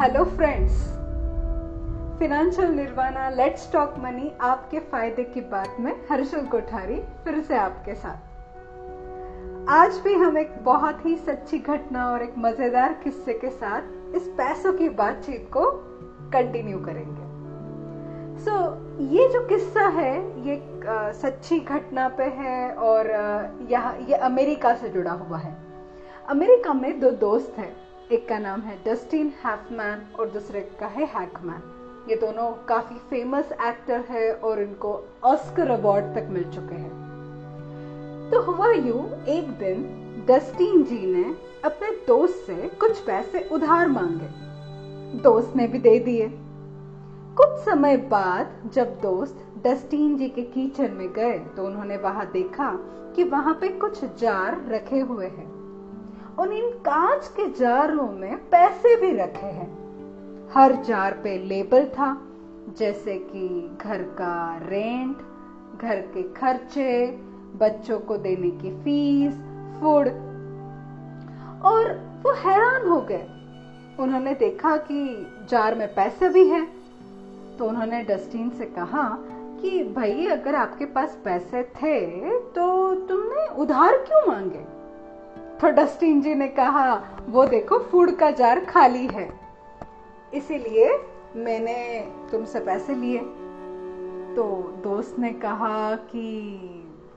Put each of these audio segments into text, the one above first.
Hello friends Financial Nirvana let's talk money आपके फ़ायदे की बात में हर्षल कोठारी फिर से आपके साथ। आज भी हम एक बहुत ही सच्ची घटना और एक मज़ेदार किस्से के साथ इस पैसों की बातचीत को कंटिन्यू करेंगे। सो so, ये जो किस्सा है ये आ, सच्ची घटना पे है और यहाँ ये अमेरिका से जुड़ा हुआ है। अमेरिका में दो दोस्त हैं। एक का नाम है डस्टिन हैफमैन और दूसरे का है हैकमैन। ये दोनों काफ़ी फ़ेमस एक्टर है और इनको ऑस्कर अवार्ड तक मिल चुके हैं। तो हुआ यू, एक दिन डस्टिन जी ने अपने दोस्त से कुछ पैसे उधार मांगे। दोस्त ने भी दे दिए। कुछ समय बाद जब दोस्त डस्टिन जी के किचन में गए तो उन्होंने वहाँ देखा कि वहाँ पे कुछ जार रखे हुए हैं। और इन कांच के जारों में पैसे भी रखे हैं। हर जार पे लेबल था, जैसे कि घर का रेंट घर के खर्चे, बच्चों को देने की फ़ीस फ़ूड और वो हैरान हो गए। उन्होंने देखा कि जार में पैसे भी हैं। तो उन्होंने डस्टिन से कहा कि, भाई, अगर आपके पास पैसे थे तो तुमने उधार क्यों मांगे? डस्टिन जी ने कहा, वो देखो फ़ूड का जार खाली है। इसीलिए मैंने तुमसे पैसे लिए। तो दोस्त ने कहा कि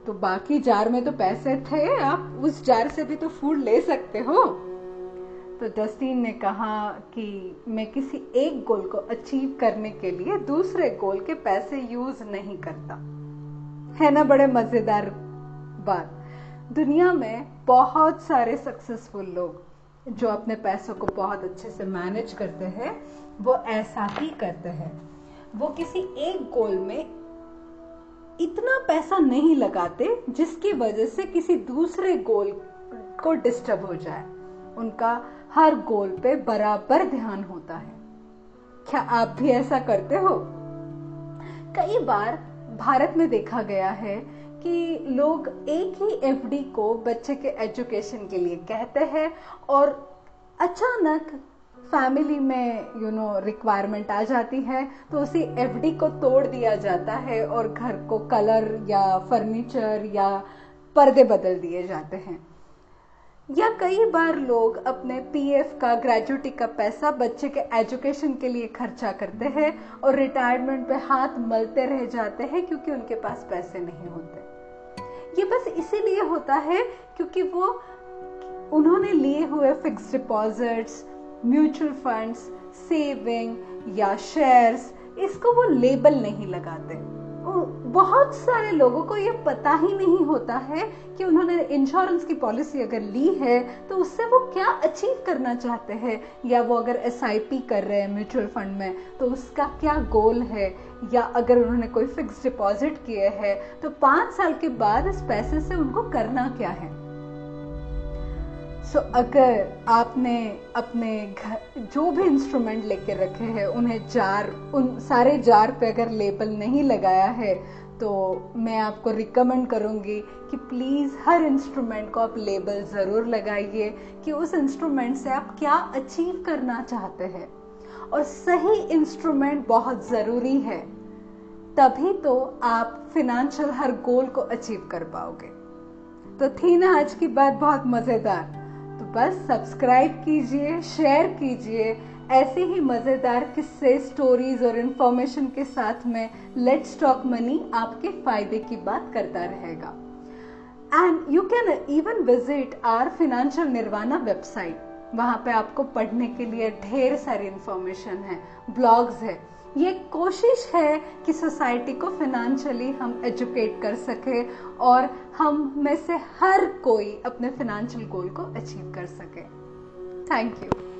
तो बाकी जार में तो पैसे थे, आप उस जार से भी तो फ़ूड ले सकते हो? तो डस्टिन ने कहा कि, मैं किसी एक गोल को अचीव करने के लिए दूसरे गोल के पैसे यूज़ नहीं करता। है ना, बड़े मज़ेदार बात। दुनिया में बहुत सारे सक्सेसफुल लोग जो अपने पैसों को बहुत अच्छे से मैनेज करते हैं, वो ऐसा ही करते हैं। वो किसी एक गोल में इतना पैसा नहीं लगाते जिसकी वजह से किसी दूसरे गोल को डिस्टर्ब हो जाए। उनका हर गोल पे बराबर ध्यान होता है। क्या आप भी ऐसा करते हो? कई बार भारत में देखा गया है कि लोग एक ही एफडी को बच्चे के एजुकेशन के लिए कहते हैं और अचानक फैमिली में यू नो रिक्वायरमेंट आ जाती है तो उसी एफडी को तोड़ दिया जाता है और घर को कलर या फर्नीचर या पर्दे बदल दिए जाते हैं। या कई बार लोग अपने पीएफ का ग्रेजुएटी का पैसा बच्चे के एजुकेशन के लिए खर्चा करते हैं और रिटायरमेंट पे हाथ मलते रह जाते हैं क्योंकि उनके पास पैसे नहीं होते। ये बस इसीलिए होता है क्योंकि वो, उन्होंने लिए हुए fix deposits mutual funds saving या शेयर्स इसको वो लेबल नहीं लगाते। बहुत सारे लोगों को ये पता ही नहीं होता है कि उन्होंने इंश्योरेंस की पॉलिसी अगर ली है तो उससे वो क्या अचीव करना चाहते हैं? या वो अगर एसआईपी कर रहे हैं म्यूचुअल फंड में तो उसका क्या गोल है? या अगर उन्होंने कोई फिक्स डिपॉजिट किए है तो पाँच साल के बाद इस पैसे से उनको करना क्या है? सो so, अगर आपने अपने घर जो भी इंस्ट्रूमेंट लेके रखे हैं उन्हें जार उन सारे जार पे अगर लेबल नहीं लगाया है तो मैं आपको रिकमेंड करूँगी कि प्लीज़ हर इंस्ट्रूमेंट को आप लेबल ज़रूर लगाइए कि उस इंस्ट्रूमेंट से आप क्या अचीव करना चाहते हैं। और सही इंस्ट्रूमेंट बहुत ज़रूरी है तभी तो आप फिनेंशियल हर गोल को अचीव कर पाओगे। तो थी ना आज की बात बहुत मज़ेदार। तो बस सब्सक्राइब कीजिए शेयर कीजिए। ऐसे ही मज़ेदार किस्से स्टोरीज और इन्फॉर्मेशन के साथ में लेट्स टॉक मनी आपके फ़ायदे की बात करता रहेगा। And you can even visit our Financial Nirvana website वहाँ पे आपको पढ़ने के लिए ढेर सारी इंफॉर्मेशन है ब्लॉग्स है। ये कोशिश है कि सोसाइटी को फिनेंशियली हम एजुकेट कर सके और हम में से हर कोई अपने फिनेंशियल गोल को अचीव कर सके। Thank you